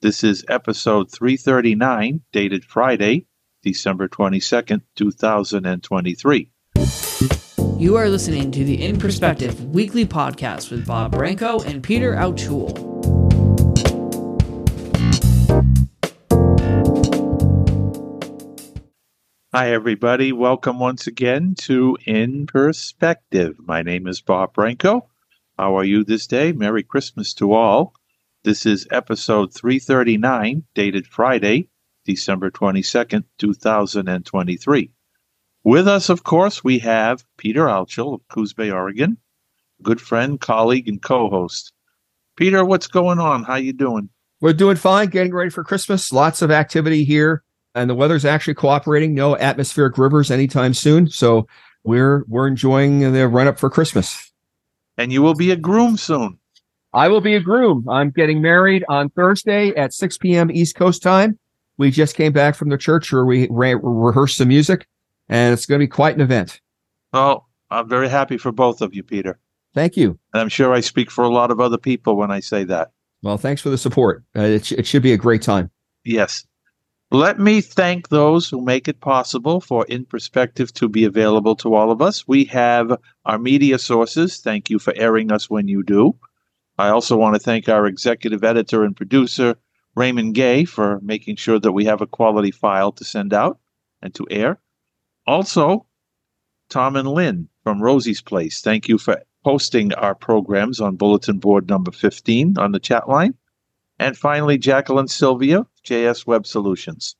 This is episode 339, dated Friday, December 22nd, 2023. You are listening to the In Perspective weekly podcast with Bob Branco and Peter Altschul. Hi, everybody. Welcome once again to In Perspective. My name is Bob Branco. How are you this day? Merry Christmas to all. This is episode 339, dated Friday, December 22nd, 2023. With us, of course, we have Peter Altschul of Coos Bay, Oregon, good friend, colleague, and co-host. Peter, what's going on? How you doing? We're doing fine, getting ready for Christmas. Lots of activity here, and the weather's actually cooperating. No atmospheric rivers anytime soon, so we're we're enjoying the run up for Christmas. And you will be a groom soon. I will be a groom. I'm getting married on Thursday at 6 p.m. East Coast time. We just came back from the church where we re- rehearsed some music, and it's going to be quite an event. Well, I'm very happy for both of you, Peter. Thank you. And I'm sure I speak for a lot of other people when I say that. Well, thanks for the support. Uh, it, sh- it should be a great time. Yes. Let me thank those who make it possible for In Perspective to be available to all of us. We have our media sources. Thank you for airing us when you do. I also want to thank our executive editor and producer, Raymond Gay, for making sure that we have a quality file to send out and to air. Also, Tom and Lynn from Rosie's Place, thank you for posting our programs on bulletin board number 15 on the chat line. And finally, Jacqueline Sylvia, JS Web Solutions.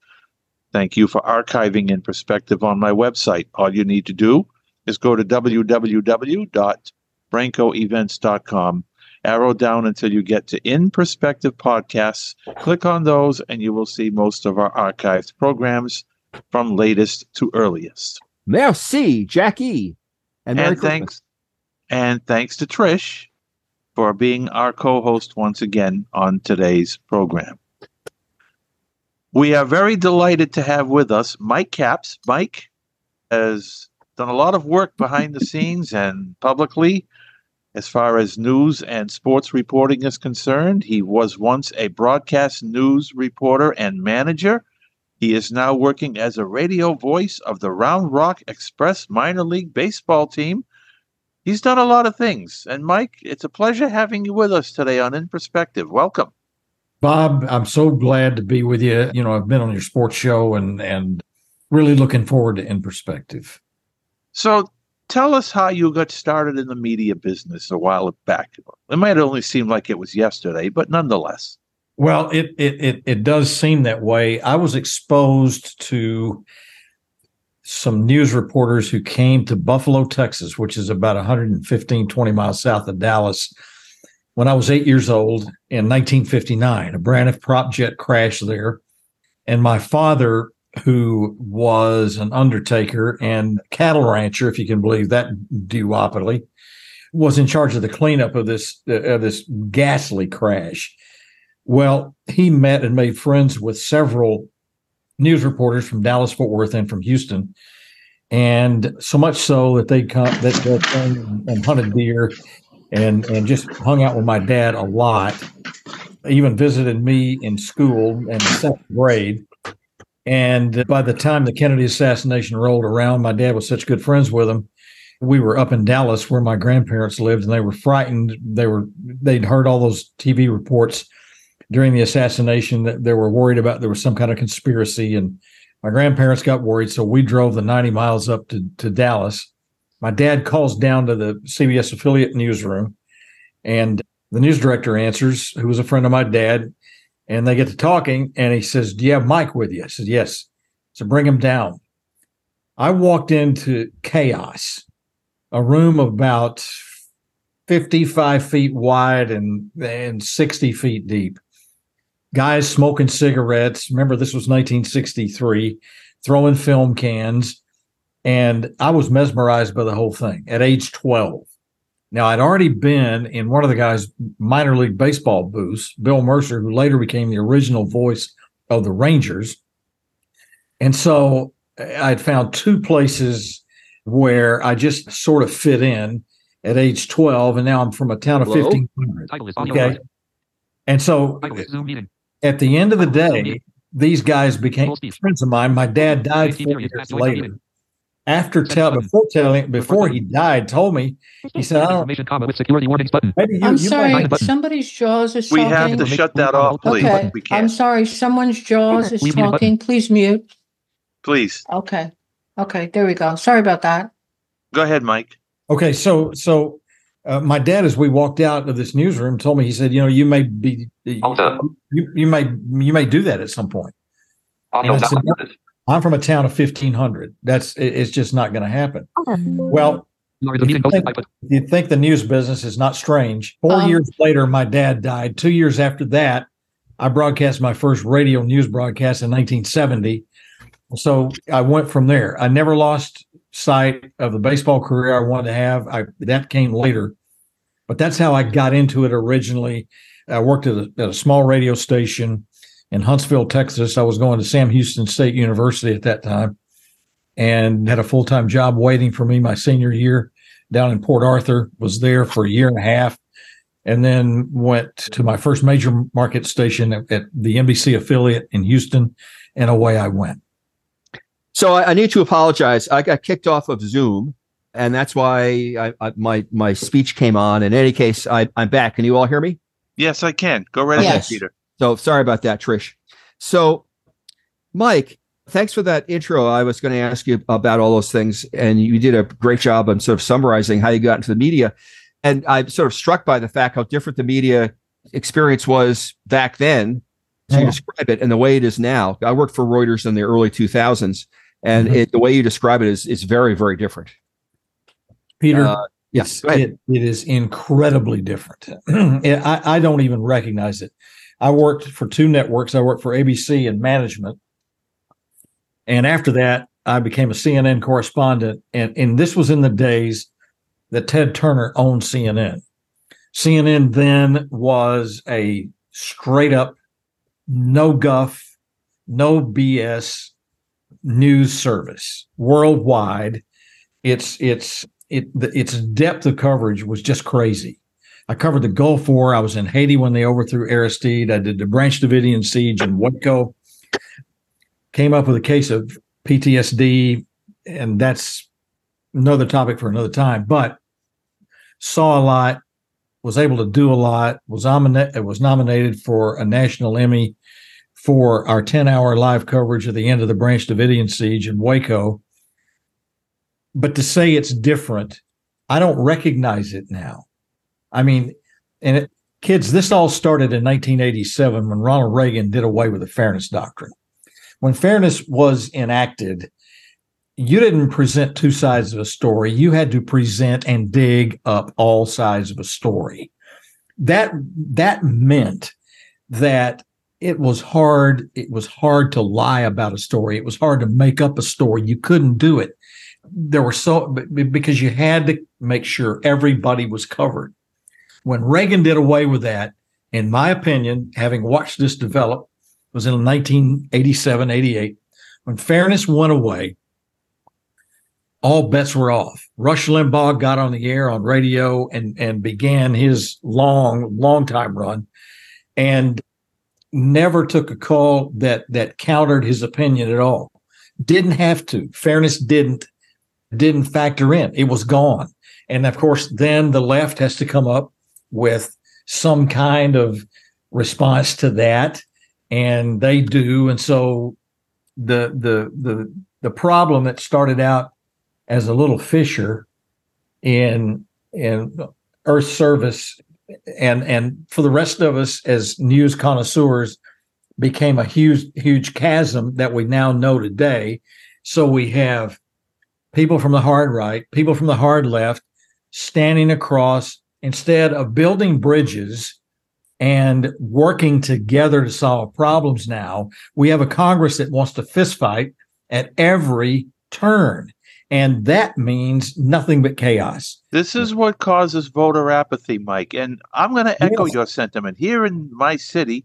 Thank you for archiving in perspective on my website. All you need to do is go to www.brancoevents.com, arrow down until you get to In Perspective Podcasts. Click on those, and you will see most of our archived programs from latest to earliest. Merci, Jackie. And, and thanks and thanks to Trish for being our co-host once again on today's program. We are very delighted to have with us Mike Capps. Mike has done a lot of work behind the scenes and publicly as far as news and sports reporting is concerned. He was once a broadcast news reporter and manager. He is now working as a radio voice of the Round Rock Express minor league baseball team. He's done a lot of things. And Mike, it's a pleasure having you with us today on In Perspective. Welcome. Bob, I'm so glad to be with you. You know, I've been on your sports show and and really looking forward to In Perspective. So tell us how you got started in the media business a while back. It might only seem like it was yesterday, but nonetheless. Well, it it it, it does seem that way. I was exposed to some news reporters who came to Buffalo, Texas, which is about 115, 20 miles south of Dallas, when I was eight years old in 1959. A Braniff prop jet crashed there. And my father, who was an undertaker and cattle rancher, if you can believe that duopoly, was in charge of the cleanup of this uh, of this ghastly crash. Well, he met and made friends with several news reporters from Dallas, Fort Worth, and from Houston, and so much so that they come that and hunted deer, and and just hung out with my dad a lot. Even visited me in school in second grade. And by the time the Kennedy assassination rolled around, my dad was such good friends with him. We were up in Dallas where my grandparents lived, and they were frightened. They were they'd heard all those TV reports during the assassination that they were worried about there was some kind of conspiracy and my grandparents got worried so we drove the 90 miles up to, to dallas my dad calls down to the cbs affiliate newsroom and the news director answers who was a friend of my dad and they get to talking and he says do you have mike with you i said yes so bring him down i walked into chaos a room about 55 feet wide and, and 60 feet deep guys smoking cigarettes. Remember, this was 1963, throwing film cans. And I was mesmerized by the whole thing at age 12. Now, I'd already been in one of the guys' minor league baseball booths, Bill Mercer, who later became the original voice of the Rangers. And so eh, I'd found two places where I just sort of fit in at age 12. And now I'm from a town of Hello? 1,500. Okay. And so at the end of the day, these guys became friends of mine. My dad died four years later. After tell before telling before he died, told me he said, "I don't." with security warnings button. Maybe you, I'm you sorry, might- somebody's jaws is We talking. have to shut that off, please. Okay, We I'm sorry, someone's jaws is Leave me a button. talking. Please mute. Please, Okay, okay, there we go. Sorry about that. go ahead, Mike. Okay, so so uh, my dad, as we walked out of this newsroom, told me he said, "You know, you may be Hold up. you, you may you may do that at some point." And I said, downloaded. I'm from a town of 1500. That's it- it's just not going to happen. Well, You are the meeting hosted by put. you think the news business is not strange. Four Um, years later, my dad died. Two years after that, I broadcast my first radio news broadcast in 1970. So I went from there. I never lost sight of the baseball career I wanted to have. I that came later, but that's how I got into it originally. I worked at a, at a small radio station in Huntsville, Texas. I was going to Sam Houston State University at that time and had a full time job waiting for me my senior year down in Port Arthur, was there for a year and a half, and then went to my first major market station at, at the NBC affiliate in Houston, and away I went. So I, I need to apologize. I got kicked off of Zoom, and that's why I, I, my my speech came on. In any case, I, I'm back. Can you all hear me? Yes, I can. Go right ahead, Yes. Peter. So sorry about that, Trish. So, Mike, thanks for that intro. I was going to ask you about all those things, and you did a great job on sort of summarizing how you got into the media. And I'm sort of struck by the fact how different the media experience was back then to Yeah. describe it and the way it is now. I worked for Reuters in the early 2000s, and Mhm. it, the way you describe it is is very, very different. Peter, Uh, yes, it, it is incredibly different. I, I don't even recognize it. I worked for two networks. I worked for ABC in management. And after that, I became a CNN correspondent. And, and this was in the days that Ted Turner owned CNN. CNN then was a straight up, no guff, no BS news service worldwide. It's, it's, it, its depth of coverage was just crazy. I covered the Gulf War. I was in Haiti when they overthrew Aristide. I did the Branch Davidian siege in Waco. Came up with a case of PTSD, and that's another topic for another time. But saw a lot, was able to do a lot. Was nominated was nominated for a national Emmy for our ten hour live coverage at the end of the Branch Davidian siege in Waco. But to say it's different, I don't recognize it now. I mean, and it, kids, this all started in 1987 when Ronald Reagan did away with the fairness doctrine. When fairness was enacted, you didn't present two sides of a story. You had to present and dig up all sides of a story. That that meant that it was hard. It was hard to lie about a story. It was hard to make up a story. You couldn't do it. There were so because you had to make sure everybody was covered. When Reagan did away with that, in my opinion, having watched this develop, was in 1987, 88. When fairness went away, all bets were off. Rush Limbaugh got on the air on radio and, and began his long, long time run and never took a call that, that countered his opinion at all. Didn't have to. Fairness didn't, didn't factor in. It was gone. And of course, then the left has to come up with some kind of response to that. And they do. And so the, the, the, the problem that started out as a little fissure in, in earth service and, and for the rest of us as news connoisseurs became a huge, huge chasm that we now know today. So we have people from the hard right, people from the hard left standing across instead of building bridges and working together to solve problems now we have a congress that wants to fistfight at every turn and that means nothing but chaos This is what causes voter apathy, Mike. And I'm going to echo Yes. your sentiment. Here in my city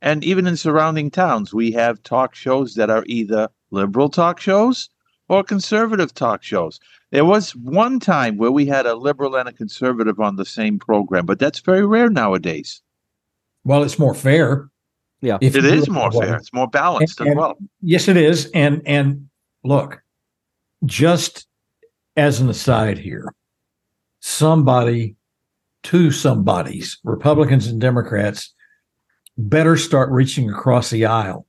and even in surrounding towns, we have talk shows that are either liberal talk shows or conservative talk shows. There was one time where we had a liberal and a conservative on the same program, but that's very rare nowadays. well it's more fair Yeah. If It you do is more that fair. It's more balanced as And- well. Yes, it is. And and look, just as an aside here, somebody, two somebodies, Republicans and Democrats, better start reaching across the aisle.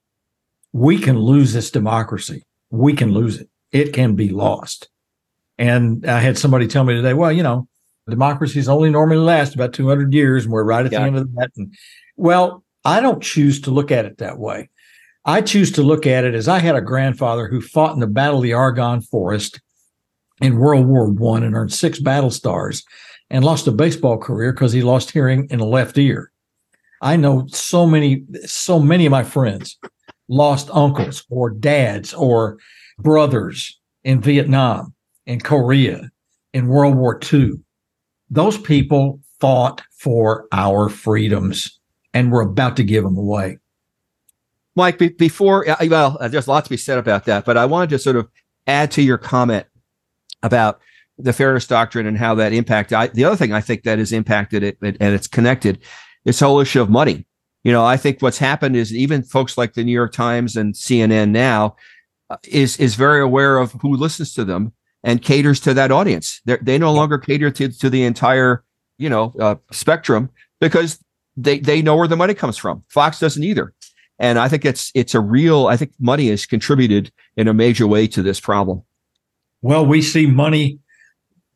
We can lose this democracy. We can lose it. It can be lost. And I had somebody tell me today, well, you know, democracies only normally last about 200 years, and we're right at Yeah. the end of that. And, well, I don't choose to look at it that way. I choose to look at it as I had a grandfather who fought in the Battle of the Argonne Forest in World War One and earned six battle stars and lost a baseball career because he lost hearing in the left ear. I know so many, so many of my friends lost uncles or dads or brothers in Vietnam, in Korea, in World War II. Those people fought for our freedoms and we're about to give them away. Mike, be, before, uh, well, uh, there's a lot to be said about that, but I wanted to sort of add to your comment about the fairness doctrine and how that impacted. I, the other thing I think that has impacted it and and it's connected this whole issue of money. You know, I think what's happened is even folks like the New York Times and CNN now uh, is is very aware of who listens to them and caters to that audience. They're, they no longer cater to to the entire you know uh, spectrum because they they know where the money comes from. Fox doesn't either. And I think it's it's a real. I think money has contributed in a major way to this problem. Well, we see money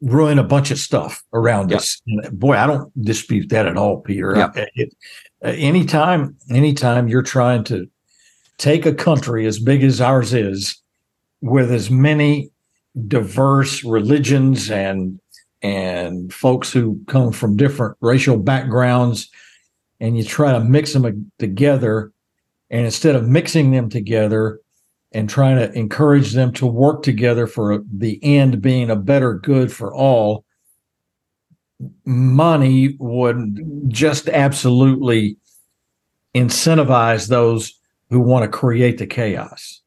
ruin a bunch of stuff around Yeah. us. Boy, I don't dispute that at all, Peter. Yeah. Uh, it- uh, anytime, anytime you're trying to take a country as big as ours is, with as many diverse religions and and folks who come from different racial backgrounds, and you try to mix them together, and instead of mixing them together, and trying to encourage them to work together for the end being a better good for all, money would just absolutely incentivize those who want to create the chaos.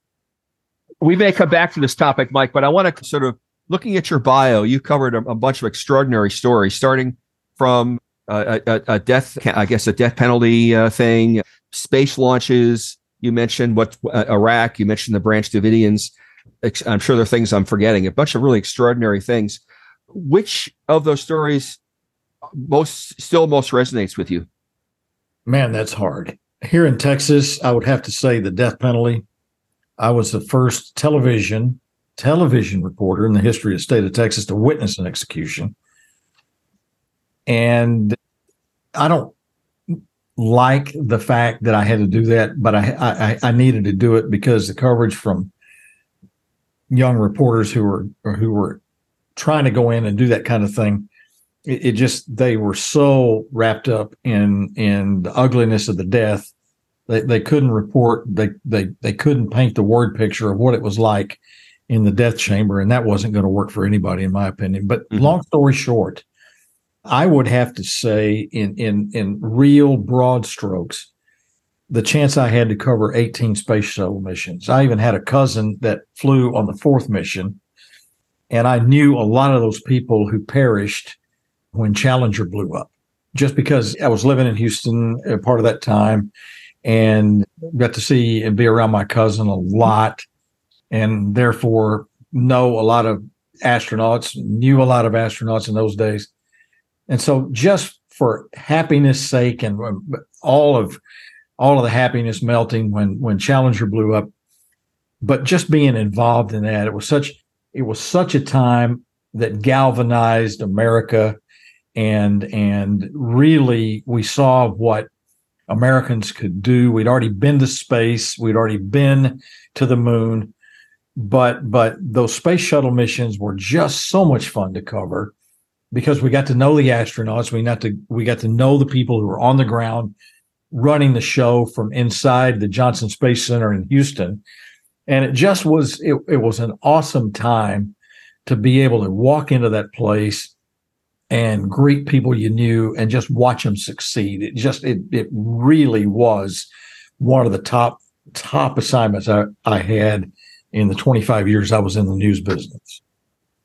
We may come back to this topic, Mike, but I want to sort of looking at your bio. You covered a, a bunch of extraordinary stories, starting from a, a, a death, I guess, a death penalty uh, thing, space launches. You mentioned what uh, Iraq. You mentioned the Branch Davidians. I'm sure there are things I'm forgetting. A bunch of really extraordinary things. Which of those stories most still most resonates with you? Man, that's hard. Here in Texas, I would have to say the death penalty. I was the first television television reporter in the history of the state of Texas to witness an execution. And I don't like the fact that I had to do that, but I, I I needed to do it because the coverage from young reporters who were who were trying to go in and do that kind of thing it, it just they were so wrapped up in in the ugliness of the death they, they couldn't report they, they they couldn't paint the word picture of what it was like in the death chamber and that wasn't going to work for anybody in my opinion. But Mhm. long story short i would have to say in in in real broad strokes the chance i had to cover 18 space shuttle missions. I even had a cousin that flew on the fourth mission and i knew a lot of those people who perished when Challenger blew up, just because I was living in Houston a part of that time and got to see and be around my cousin a lot and therefore know a lot of astronauts, knew a lot of astronauts in those days. And so just for happiness sake and um, all of all of the happiness melting when when Challenger blew up, but just being involved in that, it was such it was such a time that galvanized America and and really we saw what Americans could do. We'd already been to space, we'd already been to the moon, but but those space shuttle missions were just so much fun to cover because we got to know the astronauts, we got to we got to know the people who were on the ground running the show from inside the Johnson Space Center in Houston. And it just was it, it was an awesome time to be able to walk into that place and greet people you knew and just watch them succeed. It just it it really was one of the top top assignments I, I had in the 25 years I was in the news business.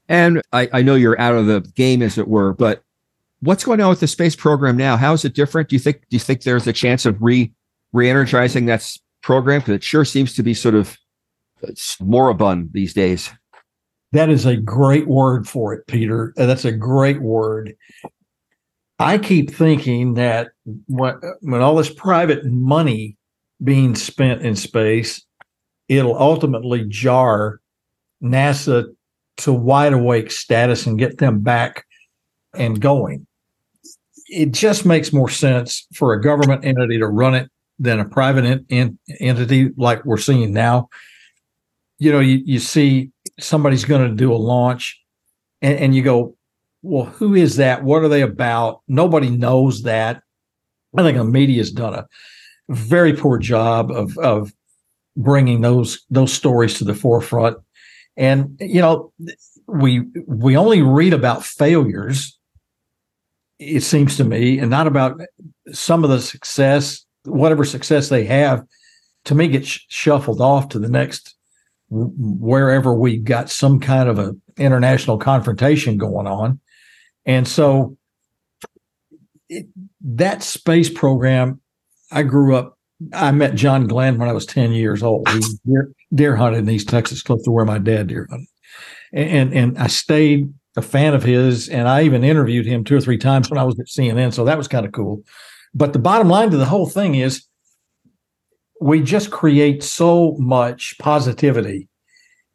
And I, I know you're out of the game, as it were, but what's going on with the space program now? How is it different? Do you think do you think there's a chance of re re-energizing that program? Because it sure seems to be sort of uh, it's moribund these days. That is a great word for it, Peter. Uh, That's a great word. I keep thinking that when, when all this private money being spent in space, it'll ultimately jar NASA to wide awake status and get them back and going. It just makes more sense for a government entity to run it than a private en- en- entity like we're seeing now. You know, you, you see somebody's going to do a launch and, and you go, well, who is that? What are they about? Nobody knows that. I think the media's done a very poor job of, of bringing those those stories to the forefront. And you know, we we only read about failures. It seems to me, and not about some of the success, whatever success they have. To me, gets shuffled off to the next wherever we got some kind of a international confrontation going on. And so it, that space program, I grew up, I met John Glenn when I was 10 years old. He deer, deer hunted in East Texas, close to where my dad deer hunted. And, and I stayed a fan of his, and I even interviewed him two or three times when I was at CNN. So that was kind of cool. But the bottom line to the whole thing is we just create so much positivity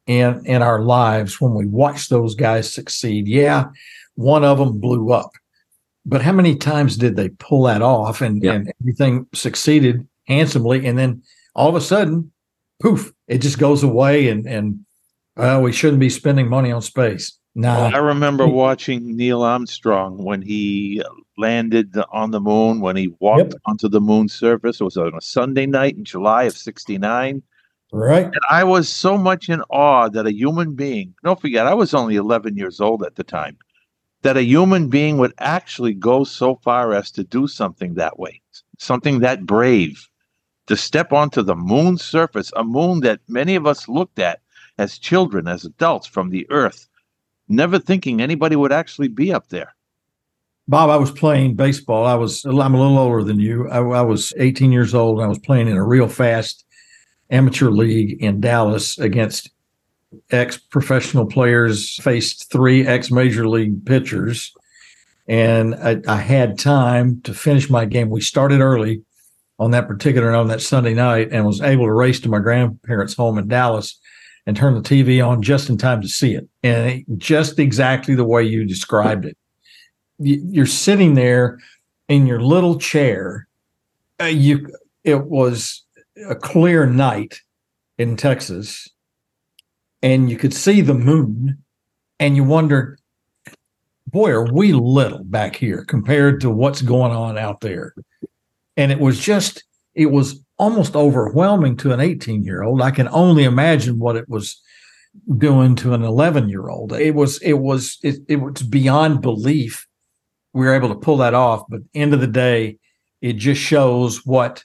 in in our lives when we watch those guys succeed. Yeah, one of them blew up, but how many times did they pull that off and, Yeah. and everything succeeded handsomely, and then all of a sudden, poof, it just goes away, and and uh, we shouldn't be spending money on space. Nah, I remember watching Neil Armstrong when he landed on the moon, when he walked Yep. onto the moon's surface. It was on a Sunday night in July of 69. right? And I was so much in awe that a human being, don't forget, I was only 11 years old at the time, that a human being would actually go so far as to do something that way, something that brave, to step onto the moon's surface, a moon that many of us looked at as children, as adults from the earth, never thinking anybody would actually be up there. Bob, I was playing baseball. I was I'm a little older than you. I, I was 18 years old and I was playing in a real fast amateur league in Dallas against ex professional players, faced three ex major league pitchers. And I, I had time to finish my game. We started early on that particular on that Sunday night and was able to race to my grandparents' home in Dallas and turn the TV on just in time to see it. And it, just exactly the way you described it you're sitting there in your little chair. Uh, you, it was a clear night in Texas, and you could see the moon, and you wondered, boy, are we little back here compared to what's going on out there? And it was just, it was almost overwhelming to an 18 year old. I can only imagine what it was doing to an 11 year old. It was, it was, it, it was beyond belief we were able to pull that off. But end of the day, it just shows what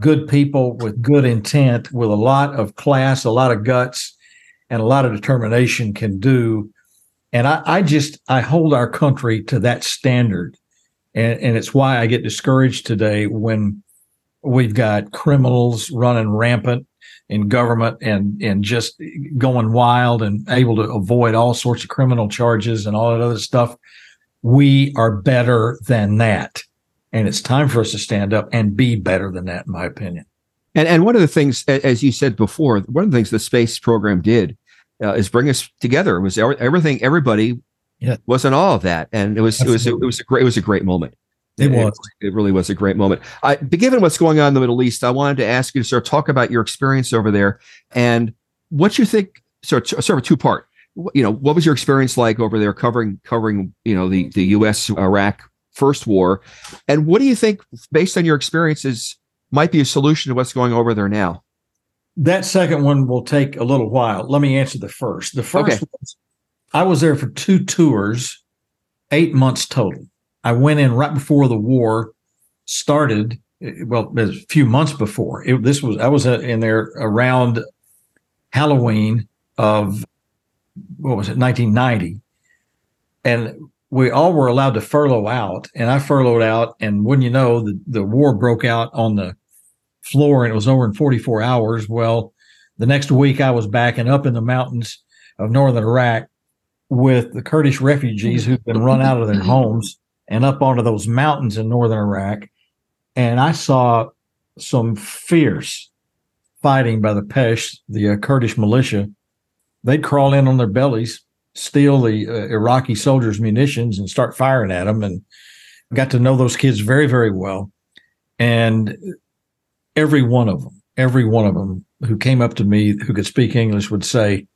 good people with good intent, with a lot of class, a lot of guts, and a lot of determination can do. And I, I just I hold our country to that standard. And, and it's why I get discouraged today when we've got criminals running rampant in government and and just going wild and able to avoid all sorts of criminal charges and all that other stuff we are better than that. And it's time for us to stand up and be better than that, in my opinion. And and one of the things, as you said before, one of the things the space program did uh, is bring us together. It was everything. Everybody Yeah. was in all of that, and it was it was it was a great it was a great moment. It was. It, really was a great moment. I, but given what's going on in the Middle East, I wanted to ask you to sort of talk about your experience over there and what you think. Sort of, sort of two part. You know, what was your experience like over there covering covering you know the the U.S. Iraq first war, and what do you think, based on your experiences, might be a solution to what's going over there now? That second one will take a little while. Let me answer the first. The first Okay. was I was there for two tours, eight months total. I went in right before the war started. eh, Well, a few months before. It, this was I was uh, in there around Halloween of what was it, 1990, and we all were allowed to furlough out, and I furloughed out, and wouldn't you know, the, the war broke out on the floor and it was over in 44 hours. Well, the next week I was back and up in the mountains of northern Iraq with the Kurdish refugees who've been run out of their homes and up onto those mountains in northern Iraq. And I saw some fierce fighting by the Pesh, the uh, Kurdish militia. They'd crawl in on their bellies, steal the uh, Iraqi soldiers' munitions, and start firing at them. And got to know those kids very, very well. And every one of them, every one of them who came up to me who could speak English would say,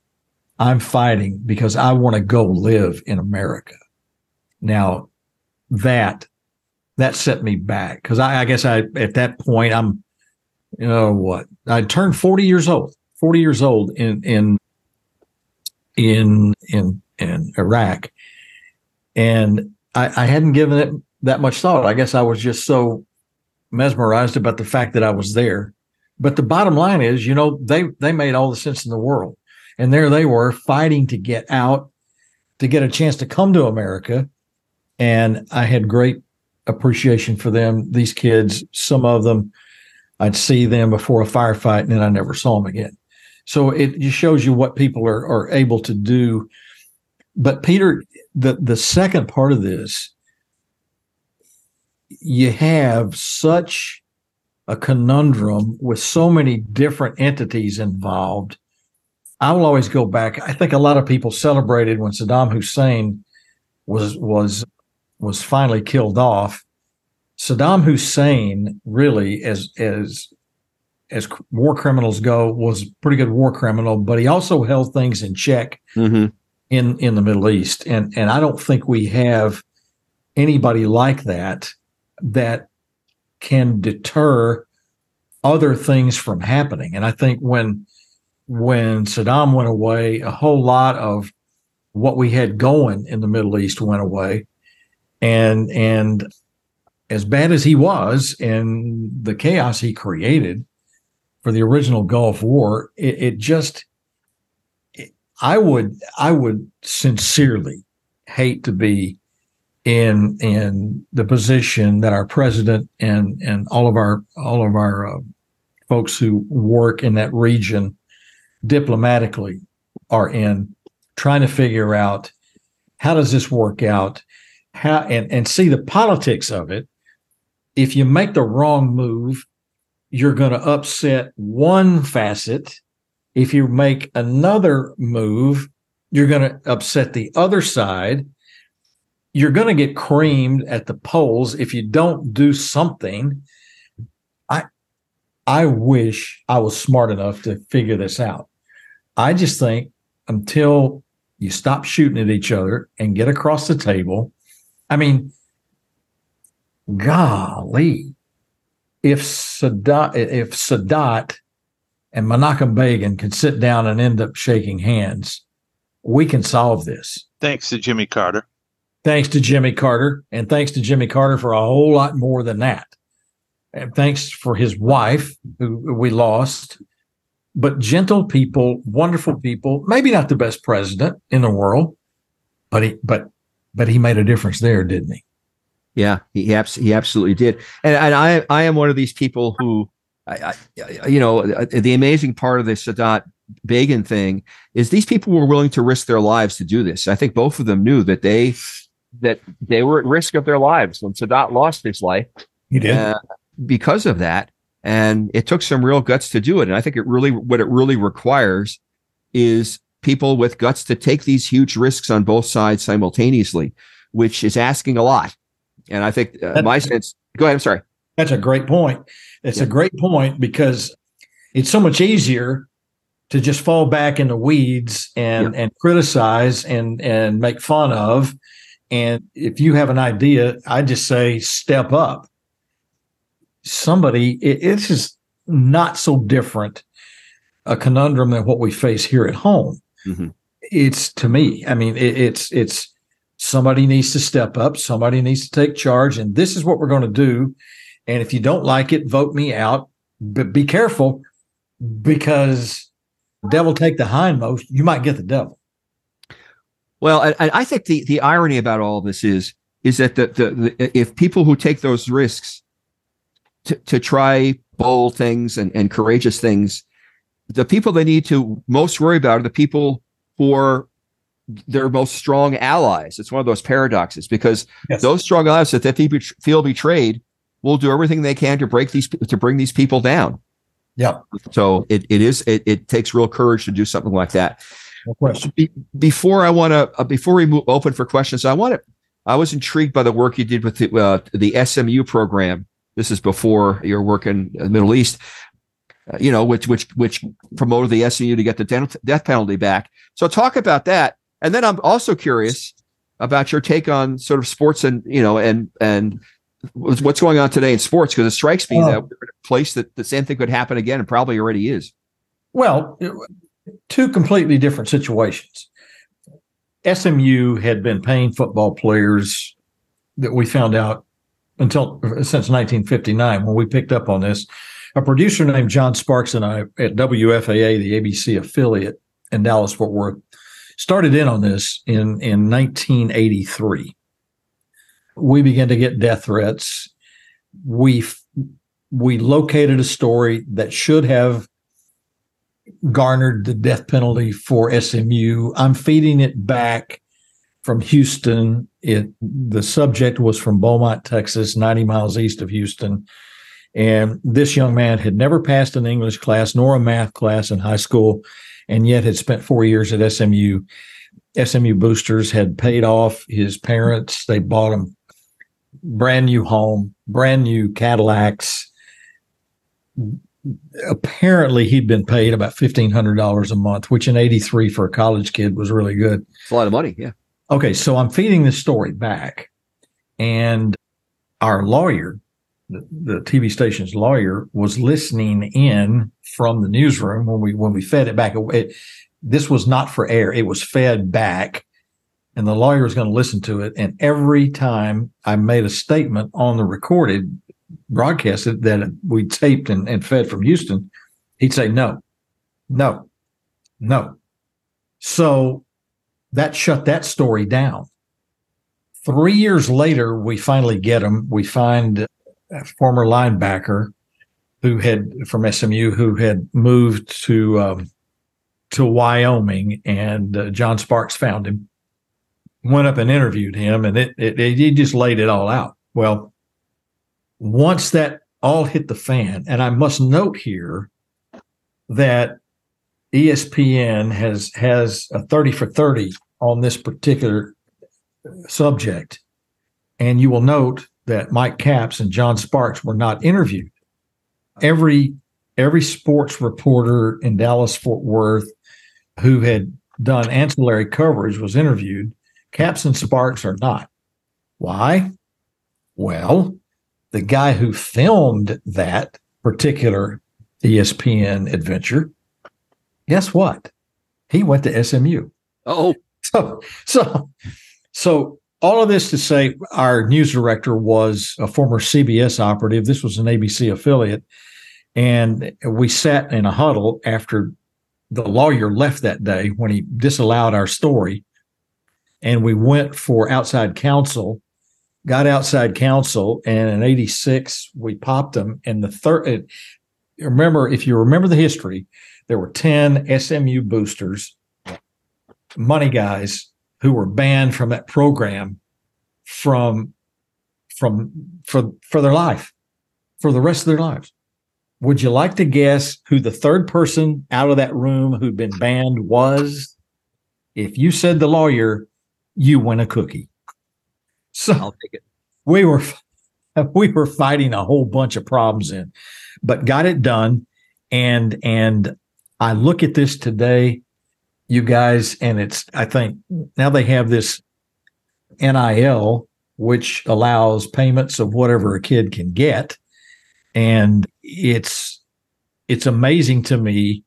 I'm fighting because I want to go live in America. Now, that that set me back because I, I guess I at that point I'm, you know what, I turned 40 years old, 40 years old in in in in in Iraq, and I, I hadn't given it that much thought. I guess I was just so mesmerized about the fact that I was there. But the bottom line is, you know, they they made all the sense in the world. And there they were fighting to get out, to get a chance to come to America. And I had great appreciation for them. These kids, some of them, I'd see them before a firefight and then I never saw them again. So it just shows you what people are, are able to do. But Peter, the, the second part of this, you have such a conundrum with so many different entities involved I will always go back. I think a lot of people celebrated when Saddam Hussein was was was finally killed off. Saddam Hussein really, as as as war criminals go, was a pretty good war criminal, but he also held things in check Mm-hmm. in in the Middle East, and and I don't think we have anybody like that that can deter other things from happening. And I think when when Saddam went away, a whole lot of what we had going in the Middle East went away. And and as bad as he was and the chaos he created for the original Gulf War, it, it just I would I would sincerely hate to be in in the position that our president and and all of our all of our uh, folks who work in that region diplomatically are in trying to figure out how does this work out? How and, and see the politics of it. If you make the wrong move you're going to upset one facet. If you make another move you're going to upset the other side. You're going to get creamed at the polls if you don't do something. I i wish i was smart enough to figure this out. I just think until you stop shooting at each other and get across the table i mean golly if sadat if sadat and menachem begin can sit down and end up shaking hands we can solve this Thanks to Jimmy Carter. thanks to Jimmy Carter, and thanks to Jimmy Carter for a whole lot more than that. And thanks for his wife, who we lost. But gentle people, wonderful people, maybe not the best president in the world, but he but but he made a difference there, didn't he? Yeah, he abs- he absolutely did. And, and I I am one of these people who, I, I, you know, the amazing part of the Sadat Begin thing is these people were willing to risk their lives to do this. I think both of them knew that they that they were at risk of their lives when Sadat lost his life He did. uh, because of that. And it took some real guts to do it. And I think it really, what it really requires is people with guts to take these huge risks on both sides simultaneously, which is asking a lot. And I think uh, my sense, go ahead. I'm sorry. That's a great point. It's Yeah. a great point because it's so much easier to just fall back in the weeds and and criticize and and make fun of. And if you have an idea, I just say step up. Somebody, it, it's just not so different a conundrum than what we face here at home. Mhm. It's to me, I mean, it, it's it's somebody needs to step up, somebody needs to take charge, and this is what we're going to do. And if you don't like it, vote me out. But be careful because devil take the hindmost, you might get the devil. Well, and I think the, the irony about all this is, is that the, the, the if people who take those risks to, to try bold things and, and courageous things, the people they need to most worry about are the people who are their most strong allies. It's one of those paradoxes because Yes. those strong allies that they feel- betrayed will do everything they can to break these to bring these people down. Yeah. So it, it is it, it takes real courage to do something like that. No question. Be, before I want to uh, before we move open for questions, I want to. I was intrigued by the work you did with the uh, the SMU program. This is before your work in the Middle East. Uh, you know, which which which promoted the SMU to get the death penalty back. So talk about that, and then I'm also curious about your take on sort of sports and you know and and what's going on today in sports because it strikes me Oh. that we're in a place that the same thing could happen again and probably already is. Well, two completely different situations. SMU had been paying football players that we found out until since 1959 when we picked up on this. A producer named John Sparks and I at WFAA, the ABC affiliate in Dallas Fort Worth, started in on this in in 1983. We began to get death threats. We we located a story that should have garnered the death penalty for SMU. I'm feeding it back from Houston. It the subject was from Beaumont, Texas, 90 miles east of Houston. And this young man had never passed an English class nor a math class in high school, and yet had spent four years at SMU. SMU boosters had paid off his parents. They bought him brand new home, brand new Cadillacs apparently he'd been paid about fifteen hundred dollars a month, which in '83 for a college kid was really good. It's a lot of money. Yeah. Okay, so I'm feeding this story back, and our lawyer, the, TV station's lawyer, was listening in from the newsroom when we when we fed it back. It, this was not for air; it was fed back, and the lawyer was going to listen to it. And every time I made a statement on the recorded broadcast that- we taped and, and fed from Houston, he'd say no, no, no. So that shut that story down. Three years later, we finally get him. We find former linebacker who had from SMU who had moved to um, to Wyoming, and uh, John Sparks found him. Went up and interviewed him, and it, it, it he just laid it all out. Well, once that all hit the fan, and I must note here that ESPN has has a 30 for 30 on this particular subject. And you will note that Mike Capps and John Sparks were not interviewed. Every every sports reporter in Dallas Fort Worth who had done ancillary coverage was interviewed. Capps and Sparks are not. Why? Well, the guy who filmed that particular ESPN adventure, guess what? He went to SMU. Oh, So, so, so all of this to say, our news director was a former CBS operative. This was an ABC affiliate. And we sat in a huddle after the lawyer left that day when he disallowed our story. And we went for outside counsel, got outside counsel. And in 86, we popped them. And the third, remember, if you remember the history, there were 10 SMU boosters money guys who were banned from that program from from for for their life for the rest of their lives. Would you like to guess who the third person out of that room who'd been banned was? If you said the lawyer you win a cookie. So I'll take it. we were we were fighting a whole bunch of problems in but got it done. And and i look at this today you guys and it's i think now they have this nil which allows payments of whatever a kid can get. And it's it's amazing to me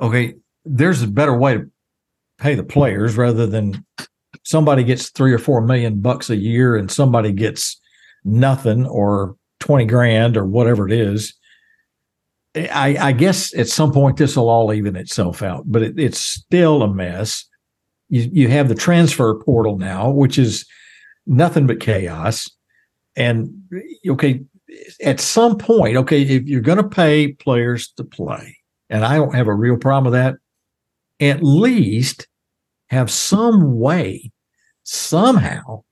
okay there's a better way to pay the players rather than somebody gets three or four million bucks a year and somebody gets nothing or 20 grand or whatever it is I, I guess at some point this will all even itself out, but it, it's still a mess. You, you have the transfer portal now, which is nothing but chaos. And okay, at some point, okay, if you're going to pay players to play, and I don't have a real problem with that, at least have some way, somehow,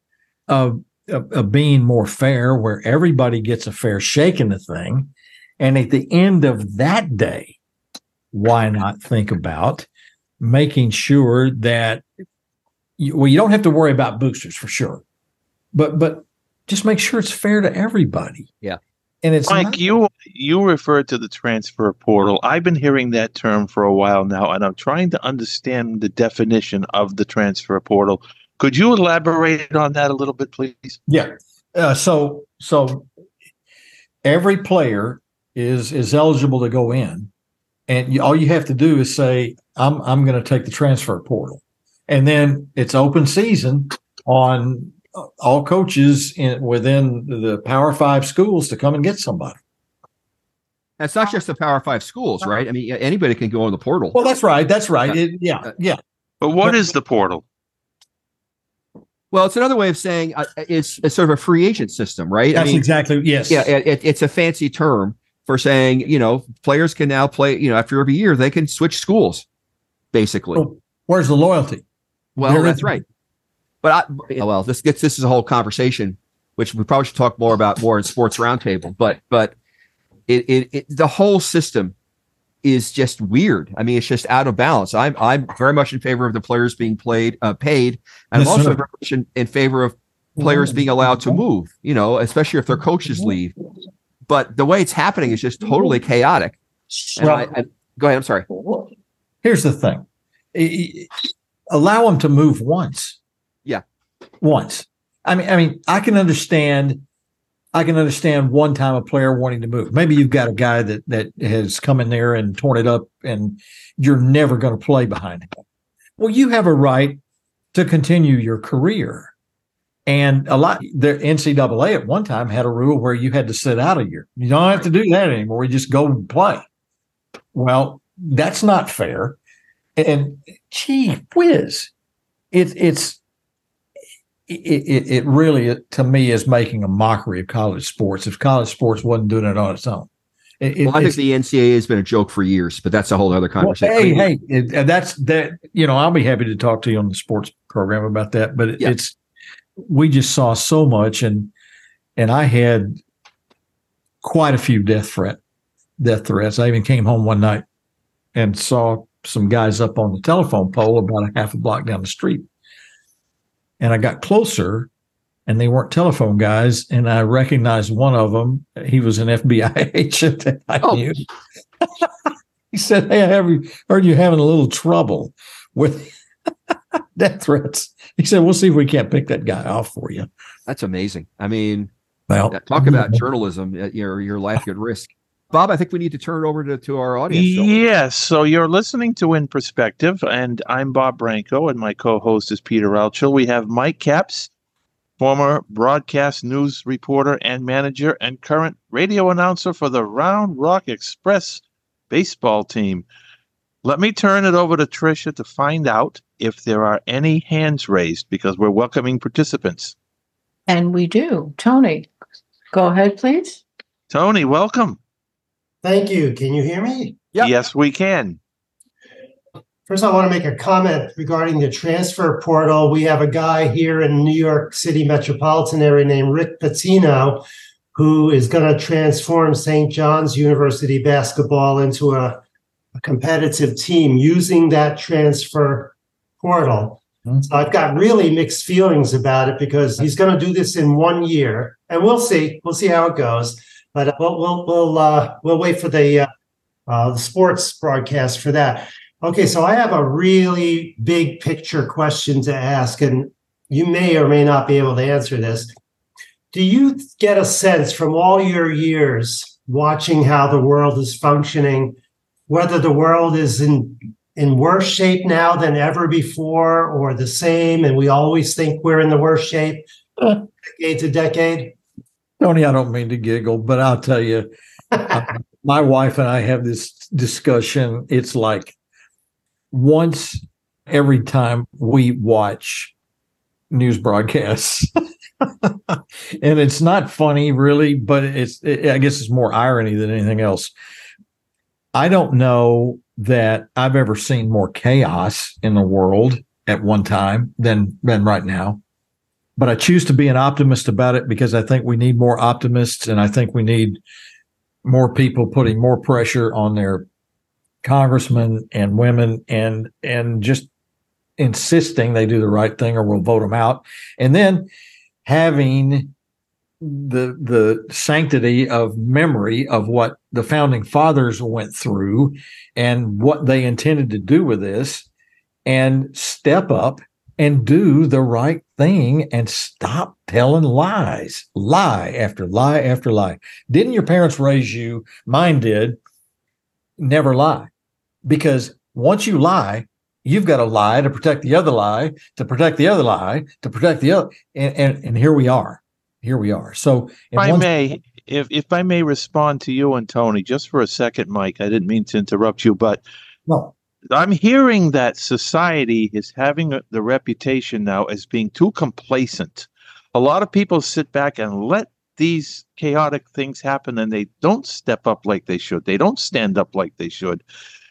of, of, of being more fair, where everybody gets a fair shake in the thing. And at the end of that day, why not think about making sure that you, well, you don't have to worry about boosters for sure, but but just make sure it's fair to everybody. Yeah. and it's Mike, not- you you referred to the transfer portal. I've been hearing that term for a while now, and I'm trying to understand the definition of the transfer portal. Could you elaborate on that a little bit, please? Yeah. Uh, so so every player is is eligible to go in, and you, all you have to do is say, "I'm I'm going to take the transfer portal," and then it's open season on uh, all coaches in within the Power Five schools to come and get somebody. That's not just the Power Five schools, right? I mean, anybody can go on the portal. Well, that's right. That's right. It, yeah, yeah. But what But- is the portal? Well, it's another way of saying uh, it's, it's sort of a free agent system, right? That's exactly yes. yeah, it, it- it's a fancy term for saying you know players can now play. You know, after every year they can switch schools, basically. Well, Where's the loyalty? Well, There that's is- right. But I, well, this gets this is a whole conversation, which we probably should talk more about more in sports roundtable. But but it, it, it the whole system is just weird. I mean, it's just out of balance. I'm I'm very much in favor of the players being played uh, paid, and Yes, I'm also sir. very much in, in favor of players being allowed to move. You know, especially if their coaches leave. But the way it's happening is just totally chaotic. And I, I, go ahead. I'm sorry. here's the thing allow them to move once Yeah. once i mean i mean i can understand i can understand one time a player wanting to move maybe you've got a guy that that has come in there and torn it up and you're never going to play behind him well you have a right to continue your career and a lot the ncaa at one time had a rule where you had to sit out a year you don't have to do that anymore you just go and play well that's not fair and gee whiz, it, it's it, it it really to me is making a mockery of college sports. If college sports wasn't doing it on its own, it, Well, I think the NCAA has been a joke for years, but that's a whole other well, conversation. I hey, hey, that's that. You know, I'll be happy to talk to you on the sports program about that. But Yeah. it's we just saw so much, and and I had quite a few death threat death threats. I even came home one night and saw some guys up on the telephone pole about a half a block down the street, and I got closer. And they weren't telephone guys, and I recognized one of them. He was an FBI agent that I Oh. knew. he said, "Hey, I have you heard you having a little trouble with death threats." He said, "We'll see if we can't pick that guy off for you." That's amazing. I mean, Well, talk about journalism, your your life at risk. Bob, I think we need to turn it over to, to our audience. Yes. So you're listening to In Perspective, and I'm Bob Branco, and my co-host is Peter Altschul. We have Mike Capps, former broadcast news reporter and manager, and current radio announcer for the Round Rock Express baseball team. Let me turn it over to Tricia to find out if there are any hands raised because we're welcoming participants. And we do. Tony, go ahead, please. Tony, welcome. Thank you. Can you hear me? Yep. Yes, we can. First, I want to make a comment regarding the transfer portal. We have a guy here in New York City metropolitan area named Rick Pitino, who is going to transform St. John's University basketball into a, a competitive team using that transfer portal. Hmm. So I've got really mixed feelings about it because he's going to do this in one year, and we'll see. We'll see how it goes. But uh, we'll we'll we'll uh, we'll wait for the uh, uh, the sports broadcast for that. Okay, so I have a really big picture question to ask, and you may or may not be able to answer this. Do you get a sense from all your years watching how the world is functioning, whether the world is in in worse shape now than ever before, or the same, and we always think we're in the worst shape, decade to decade? Tony, I don't mean to giggle, but I'll tell you, uh, my wife and I have this discussion. It's like once every time we watch news broadcasts, and it's not funny really, but it's it, I guess it's more irony than anything else. I don't know that I've ever seen more chaos in the world at one time than than right now. But I choose to be an optimist about it because I think we need more optimists and I think we need more people putting more pressure on their congressmen and women and and just insisting they do the right thing or we'll vote them out. And then having the the sanctity of memory of what the founding fathers went through and what they intended to do with this and step up and do the right thing and stop telling lies lie after lie after lie. Didn't your parents raise you? Mine did. Never lie. Because once you lie you've got to lie to protect the other lie to protect the other lie to protect the other and and, and here we are here we are so If I may, if if I may respond to you and Tony just for a second, Mike. I didn't mean to interrupt you, but no I'm hearing that society is having the reputation now as being too complacent. A lot of people sit back and let these chaotic things happen and they don't step up like they should. They don't stand up like they should.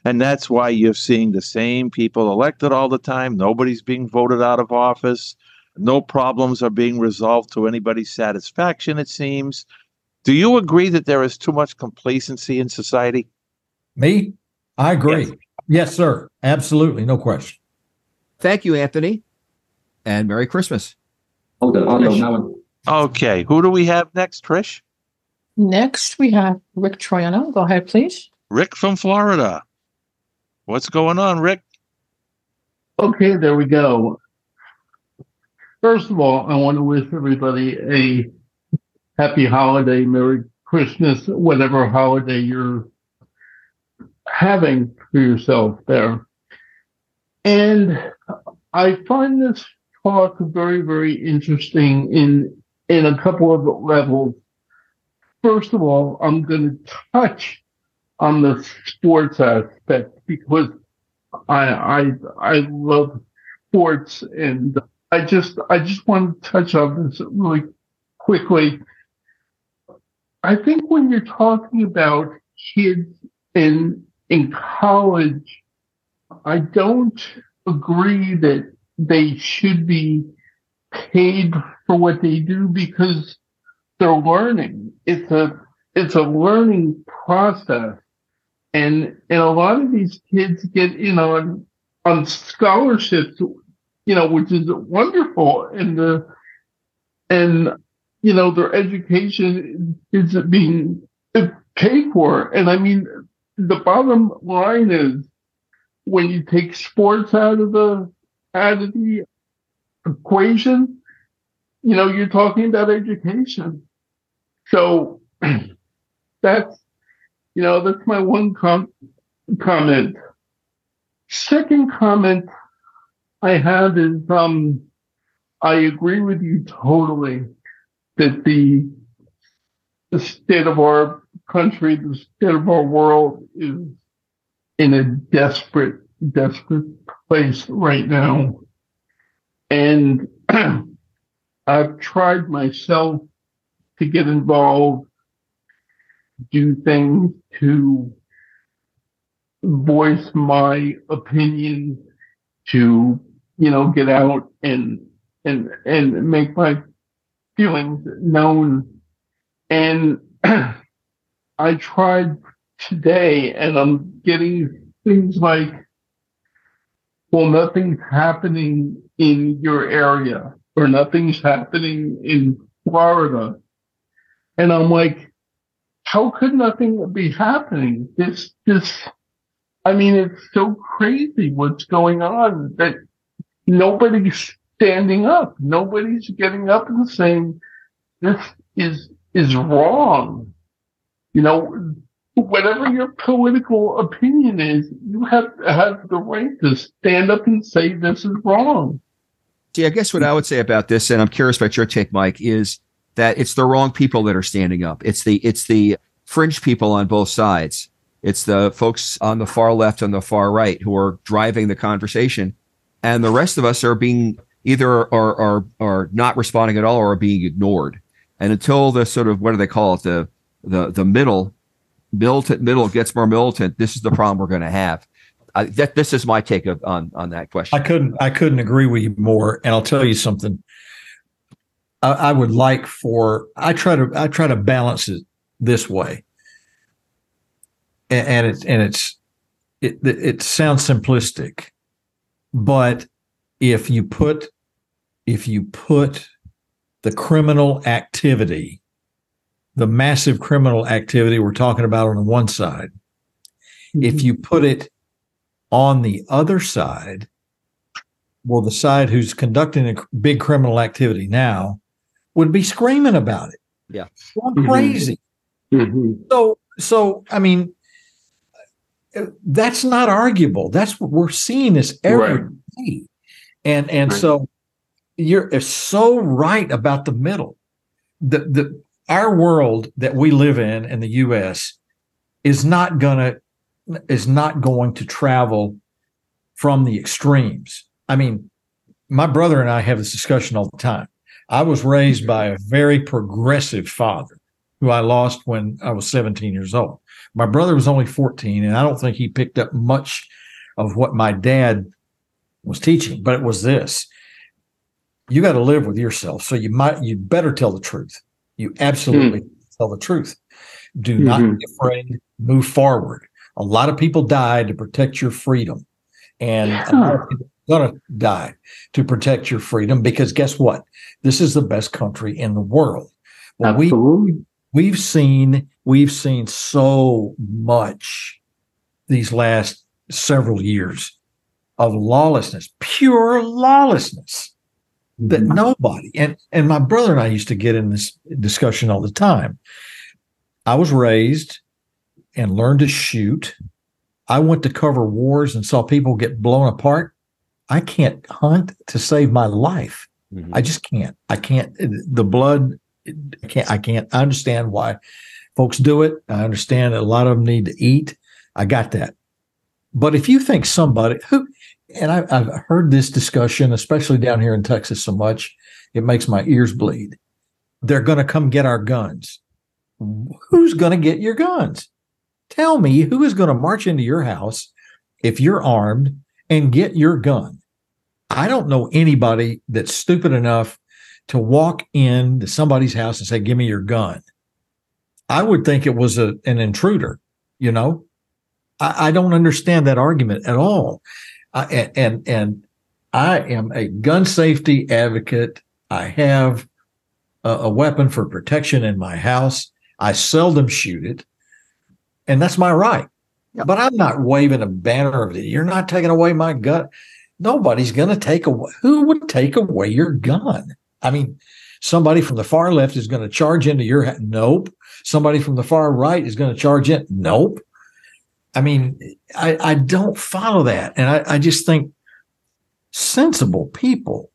And that's why you're seeing the same people elected all the time. Nobody's being voted out of office. No problems are being resolved to anybody's satisfaction, it seems. Do you agree that there is too much complacency in society? me i agree yes. sir absolutely no question Thank you, Anthony, and Merry Christmas. Hold on, hold on, now. Okay, who do we have next, Trish? Next, we have Rick Troiano. Go ahead, please. Rick from Florida. What's going on, Rick? Okay, there we go. First of all, I want to wish everybody a happy holiday, Merry Christmas, whatever holiday you're having for yourself there. And I find this talk very, very interesting in in a couple of levels. First of all, I'm going to touch on the sports aspect because I I I love sports and I just I just want to touch on this really quickly. I think when you're talking about kids in in college, I don't agree that they should be paid for what they do because they're learning. It's a it's a learning process. And and a lot of these kids get in on on scholarships, you know, which is wonderful. And the and you know their education is being paid for. And I mean, the bottom line is when you take sports out of the out of the equation, you know, you're talking about education. So that's you know, that's my one com- comment. Second comment I have is um I agree with you totally that the the state of our country, the state of our world is in a desperate, desperate place right now. And I've tried myself to get involved, do things to voice my opinion, to, you know, get out and, and, and make my feelings known. And I tried today and I'm getting things like, well, nothing's happening in your area or nothing's happening in Florida. And I'm like, how could nothing be happening? This, this, I mean, it's so crazy what's going on that nobody's standing up. Nobody's getting up and saying, this is, is wrong. You know, whatever your political opinion is, you have have the right to stand up and say this is wrong. See, I guess what I would say about this, and I'm curious about your take, Mike, is that it's the wrong people that are standing up. It's the it's the fringe people on both sides. It's the folks on the far left and the far right who are driving the conversation, and the rest of us are being either are are are not responding at all or are being ignored. And until the sort of what do they call it the the the middle militant middle gets more militant, this is the problem we're going to have. I, that this is my take of, on on that question. I couldn't I couldn't agree with you more. And I'll tell you something. I, I would like for I try to I try to balance it this way. And, and it's and it's it it sounds simplistic, but if you put if you put the criminal activity, the massive criminal activity we're talking about on the one side, if you put it on the other side, well, the side who's conducting a big criminal activity now would be screaming about it. Yeah. Going Mhm. crazy. Mhm. So, so I mean, that's not arguable. That's what we're seeing this every Right. day. And and Right. so you're so right about the middle. The the our world that we live in in the U.S. is not gonna is not going to travel from the extremes. I mean, my brother and I have this discussion all the time. I was raised by a very progressive father who I lost when I was 17 years old. My brother was only 14, and I don't think he picked up much of what my dad was teaching, but it was this. You got to live with yourself. So you might you better tell the truth. You absolutely tell the truth. Do not Mhm. be afraid, move forward. A lot of people die to protect your freedom. And a lot of people are gonna die to protect your freedom because guess what? This is the best country in the world. Well, we Absolutely. We've seen we've seen so much these last several years of lawlessness pure lawlessness that nobody and and my brother and I used to get in this discussion all the time I was raised and learned to shoot I went to cover wars and saw people get blown apart I can't hunt to save my life Mhm. I just can't. I can't. The blood. I can't. I can't understand why folks do it. I understand that a lot of them need to eat. I got that. But if you think somebody who, and I, I've heard this discussion, especially down here in Texas, so much it makes my ears bleed. They're going to come get our guns. Who's going to get your guns? Tell me who is going to march into your house if you're armed and get your gun. I don't know anybody that's stupid enough to walk into somebody's house and say, "Give me your gun." I would think it was a, an intruder. You know, I, I don't understand that argument at all. I, and, and and I am a gun safety advocate. I have a, a weapon for protection in my house. I seldom shoot it, and that's my right. But I'm not waving a banner of it. You're not taking away my gun nobody's going to take away who would take away your gun i mean somebody from the far left is going to charge into your nope. Somebody from the far right is going to charge in nope. I mean i i don't follow that and i i just think sensible people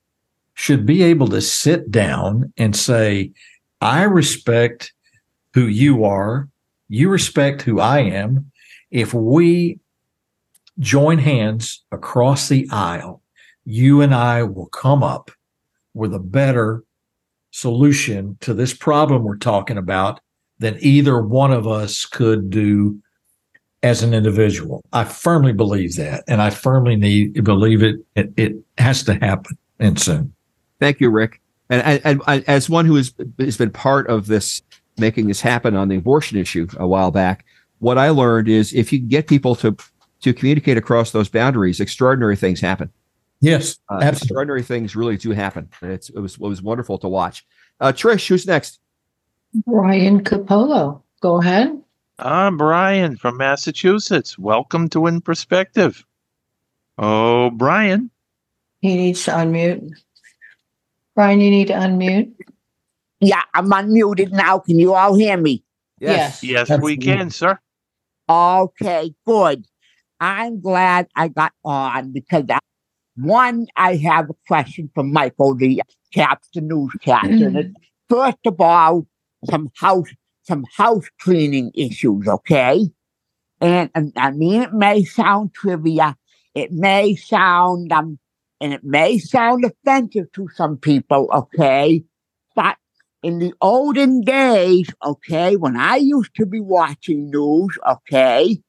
should be able to sit down and say i respect who you are. You respect who i am. If we join hands across the aisle, you and I will come up with a better solution to this problem we're talking about than either one of us could do as an individual. I firmly believe that, and I firmly need believe it. It, it has to happen and soon. Thank you, Rick. And, as one who has, has been part of this, making this happen on the abortion issue a while back, what I learned is if you get people to to communicate across those boundaries, extraordinary things happen. Yes, Uh, extraordinary things really do happen. It's, it was it was wonderful to watch. Uh, Trish, who's next? Brian Capolo. Go ahead. I'm Brian from Massachusetts. Welcome to In Perspective. Oh, Brian. He needs to unmute. Brian, you need to unmute. Yeah, I'm unmuted now. Can you all hear me? Yes. Yes, we can, sir. Okay, good. I'm glad I got on because I, one, I have a question for Michael, the captain, newscaster. and it's, first of all, some house, some house cleaning issues, okay? And, and I mean, it may sound trivia. It may sound um and it may sound offensive to some people, okay, but in the olden days, okay, when I used to be watching news, okay,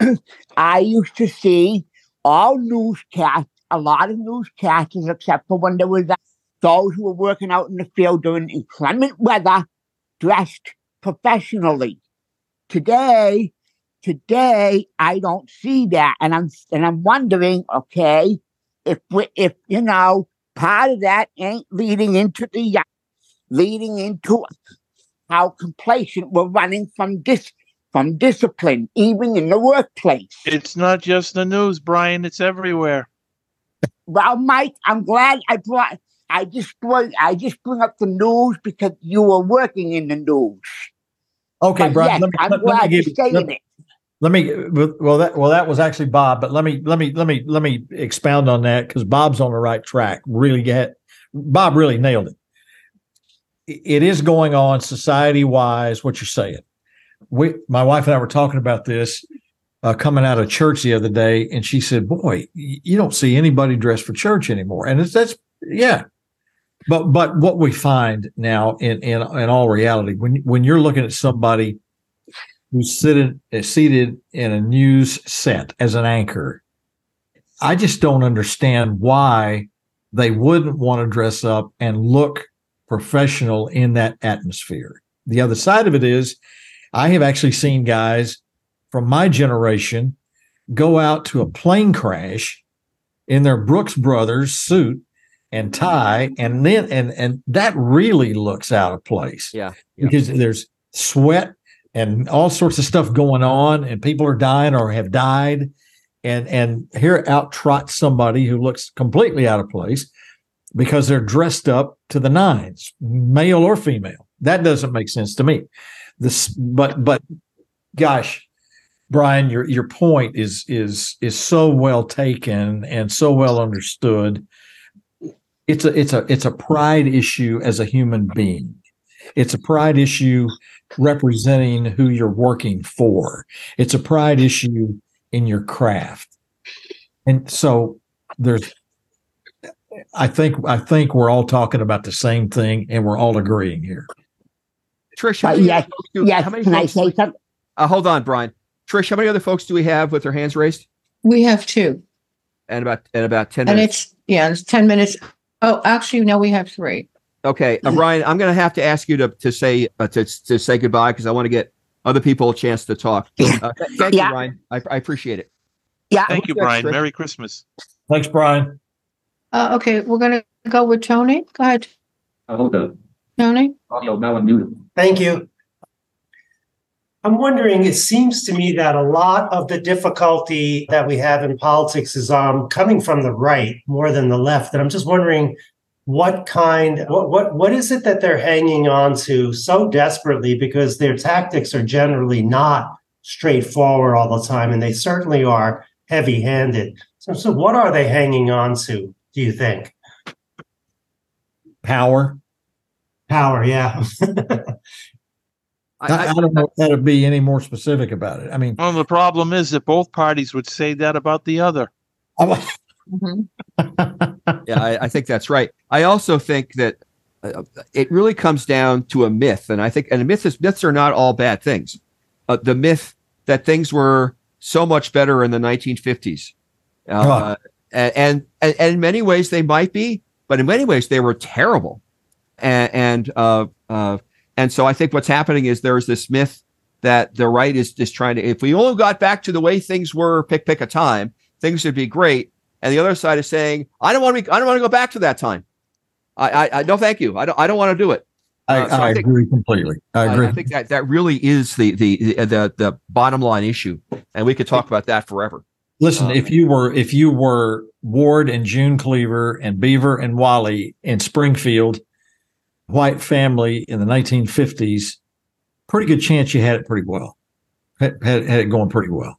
I used to see all newscasts, a lot of newscasters, except for when there was those who were working out in the field during inclement weather, dressed professionally. Today, today I don't see that, and I'm and I'm wondering, okay, if we, if you know, part of that ain't leading into the uh, leading into how complacent we're running from this from discipline, even in the workplace. It's not just the news, Brian. It's everywhere. Well, Mike, I'm glad I brought. I just brought, I just bring up the news because you were working in the news. Okay, But Brian. yes, let me, I'm let, let glad me you're you, saying let, it. let me well that well that was actually Bob, but let me let me let me let me expound on that because Bob's on the right track. Really get Bob really nailed it. It- It is going on society wise. What you're saying. We, my wife and I were talking about this uh, coming out of church the other day, and she said, "Boy, you don't see anybody dressed for church anymore." And it's that's yeah. But but what we find now in in in all reality, when when you're looking at somebody who's sitting is seated in a news set as an anchor, I just don't understand why they wouldn't want to dress up and look professional in that atmosphere. The other side of it is, I have actually seen guys from my generation go out to a plane crash in their Brooks Brothers suit and tie, and then and and that really looks out of place Yeah. yeah. because there's sweat and all sorts of stuff going on, and people are dying or have died, and and here out trots somebody who looks completely out of place because they're dressed up to the nines, male or female. That doesn't make sense to me. This, but but, gosh, Brian, your your point is is is so well taken and so well understood. It's a it's a it's a pride issue as a human being. It's a pride issue representing who you're working for. It's a pride issue in your craft. And so there's I think I think we're all talking about the same thing and we're all agreeing here. Trisha, Uh, yes, other yes. how many Can I say something? uh, hold on, Brian. Trish, how many other folks do we have with their hands raised? We have two, And about and about 10 and minutes. it's, yeah, it's ten minutes. Oh, actually, no, we have three. Okay, uh, Brian, I'm going to have to ask you to to say uh, to to say goodbye because I want to get other people a chance to talk. Uh, thank Yeah. you, Brian. I, I appreciate it. Yeah. Thank you, Brian. Trish? Merry Christmas. Thanks, Brian. Uh, okay, we're gonna go with Tony. Go ahead, hold the Tony. audio now unmuted. Thank you. I'm wondering, it seems to me that a lot of the difficulty that we have in politics is um, coming from the right more than the left. And I'm just wondering what kind, what, what, what is it that they're hanging on to so desperately because their tactics are generally not straightforward all the time. And they certainly are heavy handed. So, so what are they hanging on to, do you think? Power. Power, yeah. I, I don't know how to be any more specific about it. I mean, Well, the problem is that both parties would say that about the other. Mhm. yeah, I, I think that's right. I also think that uh, it really comes down to a myth, and I think, and a myth is myths are not all bad things. Uh, the myth that things were so much better in the 1950s, uh, Huh. and, and and in many ways they might be, but in many ways they were terrible, and and uh, uh, and so I think what's happening is there's this myth that the right is just trying to. If we only got back to the way things were, pick pick a time, things would be great. And the other side is saying, I don't want to be, I don't want to go back to that time. I, I, I no, thank you. I don't, I don't want to do it. I, Uh, so I, I think- agree completely. I agree. I think that that really is the, the, the, the, the bottom line issue. And we could talk about that forever. Listen, Um, if you were if you were Ward and June Cleaver and Beaver and Wally in Springfield, white family in the 1950s, pretty good chance you had it pretty well. Had, had, had it going pretty well.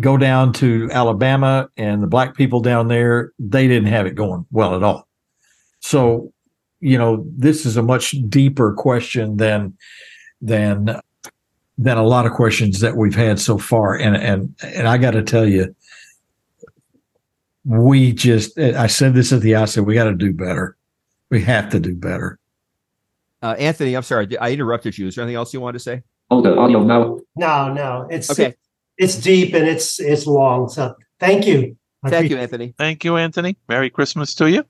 Go down to Alabama and the black people down there, they didn't have it going well at all. So, you know, this is a much deeper question than than than a lot of questions that we've had so far. And and and I got to tell you, we just, I said this at the outset, we got to do better. We have to do better. Uh, Anthony, I'm sorry, I interrupted you. Is there anything else you wanted to say? Oh, the audio now. No, no, it's Okay. it's deep and it's it's long. So thank you. I Thank you, Anthony. Thank you, Anthony. Merry Christmas to you.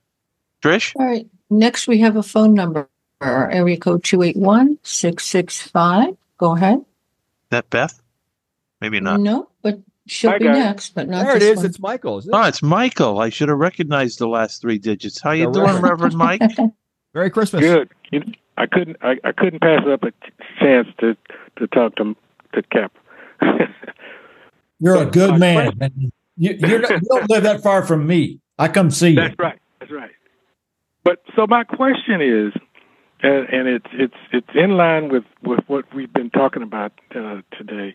Trish? All right, next we have a phone number, area code two eight one six six five. Go ahead. that Beth? Maybe not. No, but she'll Hi, be guys. next, but not There it this is. one. It's Michael. Isn't it? Oh, it's Michael. I should have recognized the last three digits. How you The doing, Reverend. Reverend Mike? Merry Christmas. Good. You know, I couldn't. I, I couldn't pass up a chance to to talk to to Cap. You're a good My man. man. You, you're not, you don't live that far from me. I come see you. That's right. That's right. But so my question is, and, and it's it's it's in line with with what we've been talking about uh, today.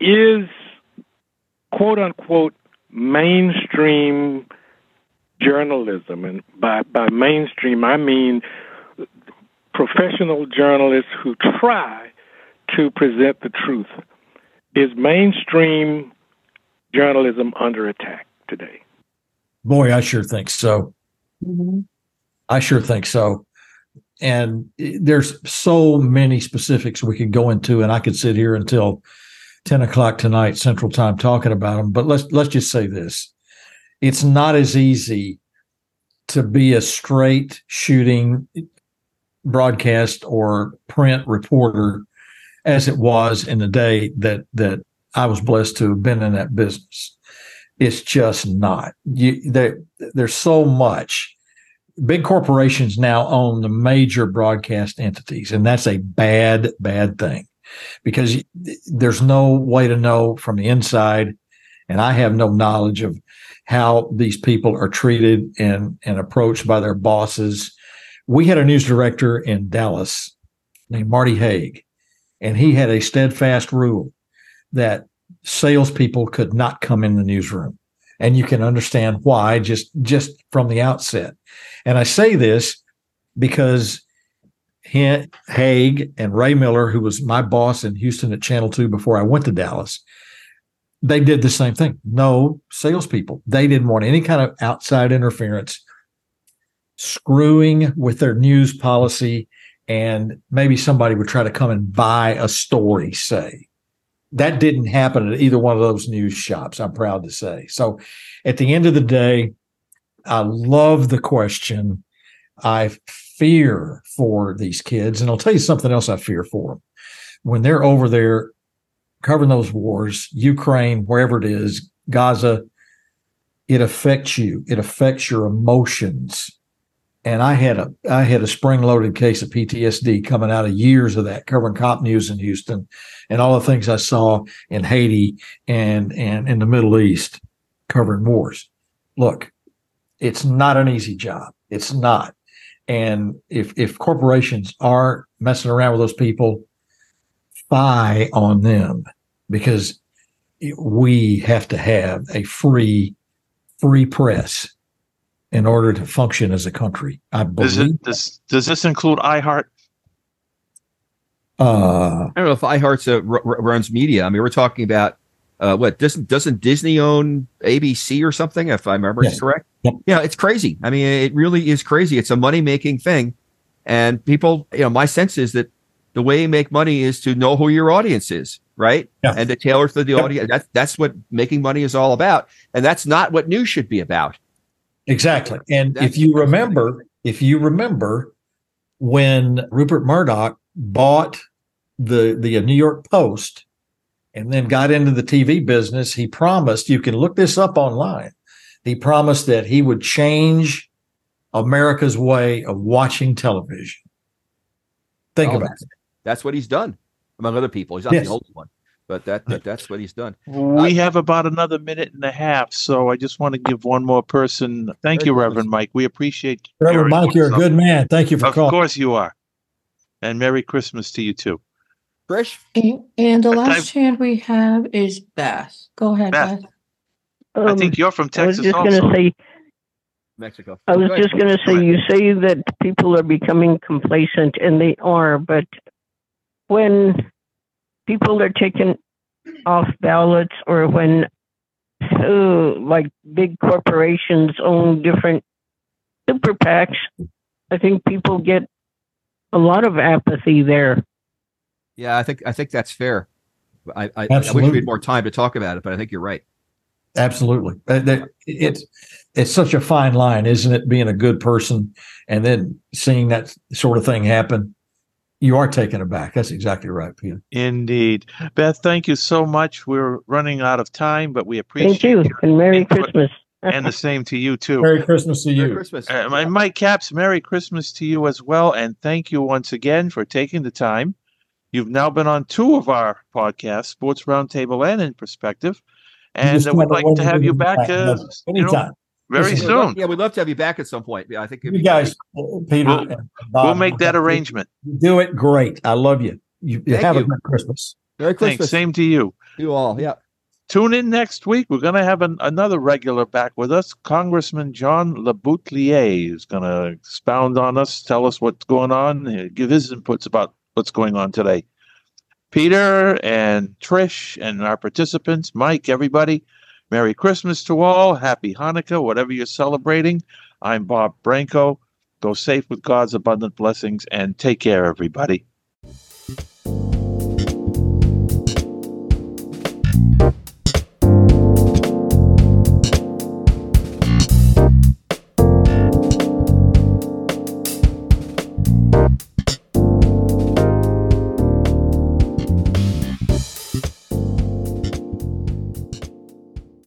Is quote unquote mainstream journalism, and by by mainstream I mean professional journalists who try to present the truth. Is mainstream journalism under attack today? Boy, I sure think so. Mhm. I sure think so. And there's so many specifics we could go into, and I could sit here until 10 o'clock tonight, Central Time, talking about them. But let's let's just say this. It's not as easy to be a straight shooting broadcast or print reporter as it was in the day that that I was blessed to have been in that business. It's just not. You, there, there's so much. Big corporations now own the major broadcast entities, and that's a bad, bad thing because there's no way to know from the inside, and I have no knowledge of how these people are treated and and approached by their bosses. We had a news director in Dallas named Marty Haig, and he had a steadfast rule that salespeople could not come in the newsroom. And you can understand why just just from the outset. And I say this because Haig and Ray Miller, who was my boss in Houston at Channel 2 before I went to Dallas, they did the same thing. No salespeople. They didn't want any kind of outside interference, screwing with their news policy, and maybe somebody would try to come and buy a story, say. That didn't happen at either one of those news shops, I'm proud to say. So at the end of the day, I love the question. I fear for these kids. And I'll tell you something else I fear for them. When they're over there covering those wars, Ukraine, wherever it is, Gaza, it affects you. It affects your emotions. And I had a I had a spring loaded case of PTSD coming out of years of that, covering cop news in Houston and all the things I saw in Haiti and and in the Middle East covering wars. Look, it's not an easy job. It's not. And if if corporations are messing around with those people, spy on them because we have to have a free free press in order to function as a country. I Does believe. it does does this include iHeart? uh, I don't know if iHeart's uh, r- r- runs media. I mean, we're talking about uh, what doesn't doesn't Disney own ABC or something? If I remember Yes. correct. Yep. Yeah, it's crazy. I mean, it really is crazy. It's a money making thing, and people. You know, my sense is that the way you make money is to know who your audience is, right? Yeah. And to tailor to the Yep. audience. That's that's what making money is all about, and that's not what news should be about. Exactly. And That's- if you remember, if you remember when Rupert Murdoch bought the the New York Post and then got into the TV business, he promised, you can look this up online. He promised that he would change America's way of watching television. Think Oh, about that's, it. that's what he's done, among other people. He's not Yes. the only one, but that, that that's what he's done. We have about another minute and a half, so I just want to give one more person. Thank you, good. Reverend Mike. We appreciate. Reverend Mike, you're a good man. Thank you for Of calling. Of course you are. And Merry Christmas to you too. Trish, And, and the I- last hand we have is Beth. Go ahead, Beth. Beth. I Um, think you're from Texas. I was Texas just going to say, Mexico. I was Go just going to Go say, ahead. you say that people are becoming complacent, and they are, but when people are taken off ballots or when uh, like big corporations own different super PACs, I think people get a lot of apathy there. Yeah, I think I think that's fair. I, I, I wish we had more time to talk about it, but I think you're right. Absolutely. That- It's it's such a fine line, isn't it? Being a good person and then seeing that sort of thing happen, you are taken aback. That's exactly right, Peter. Indeed. Beth, thank you so much. We're running out of time, but we appreciate Thank you, and Merry input. Christmas. and the same to you too. Merry Christmas to you. Merry. Christmas. Uh, and Mike Capps, Merry Christmas to you as well. And thank you once again for taking the time. You've now been on two of our podcasts, Sports Roundtable and In Perspective. And uh, we'd like to have you're you gonna back uh, back. you know, Anytime. very We'd love- soon. yeah, we'd love to have you back at some point. Yeah, I think You guys, uh, Peter, We'll- and Bob, We'll make that arrangement. You do it great. I love you. You, you Thank have a good Christmas. Merry Thanks. Christmas. Same to you. You all. Yeah. Tune in next week. We're going to have an, another regular back with us, Congressman John Laboutelier, who's going to expound on us, tell us what's going on, give his inputs about what's going on today. Peter and Trish and our participants, Mike, everybody, Merry Christmas to all. Happy Hanukkah, whatever you're celebrating. I'm Bob Branco. Go safe with God's abundant blessings and take care, everybody.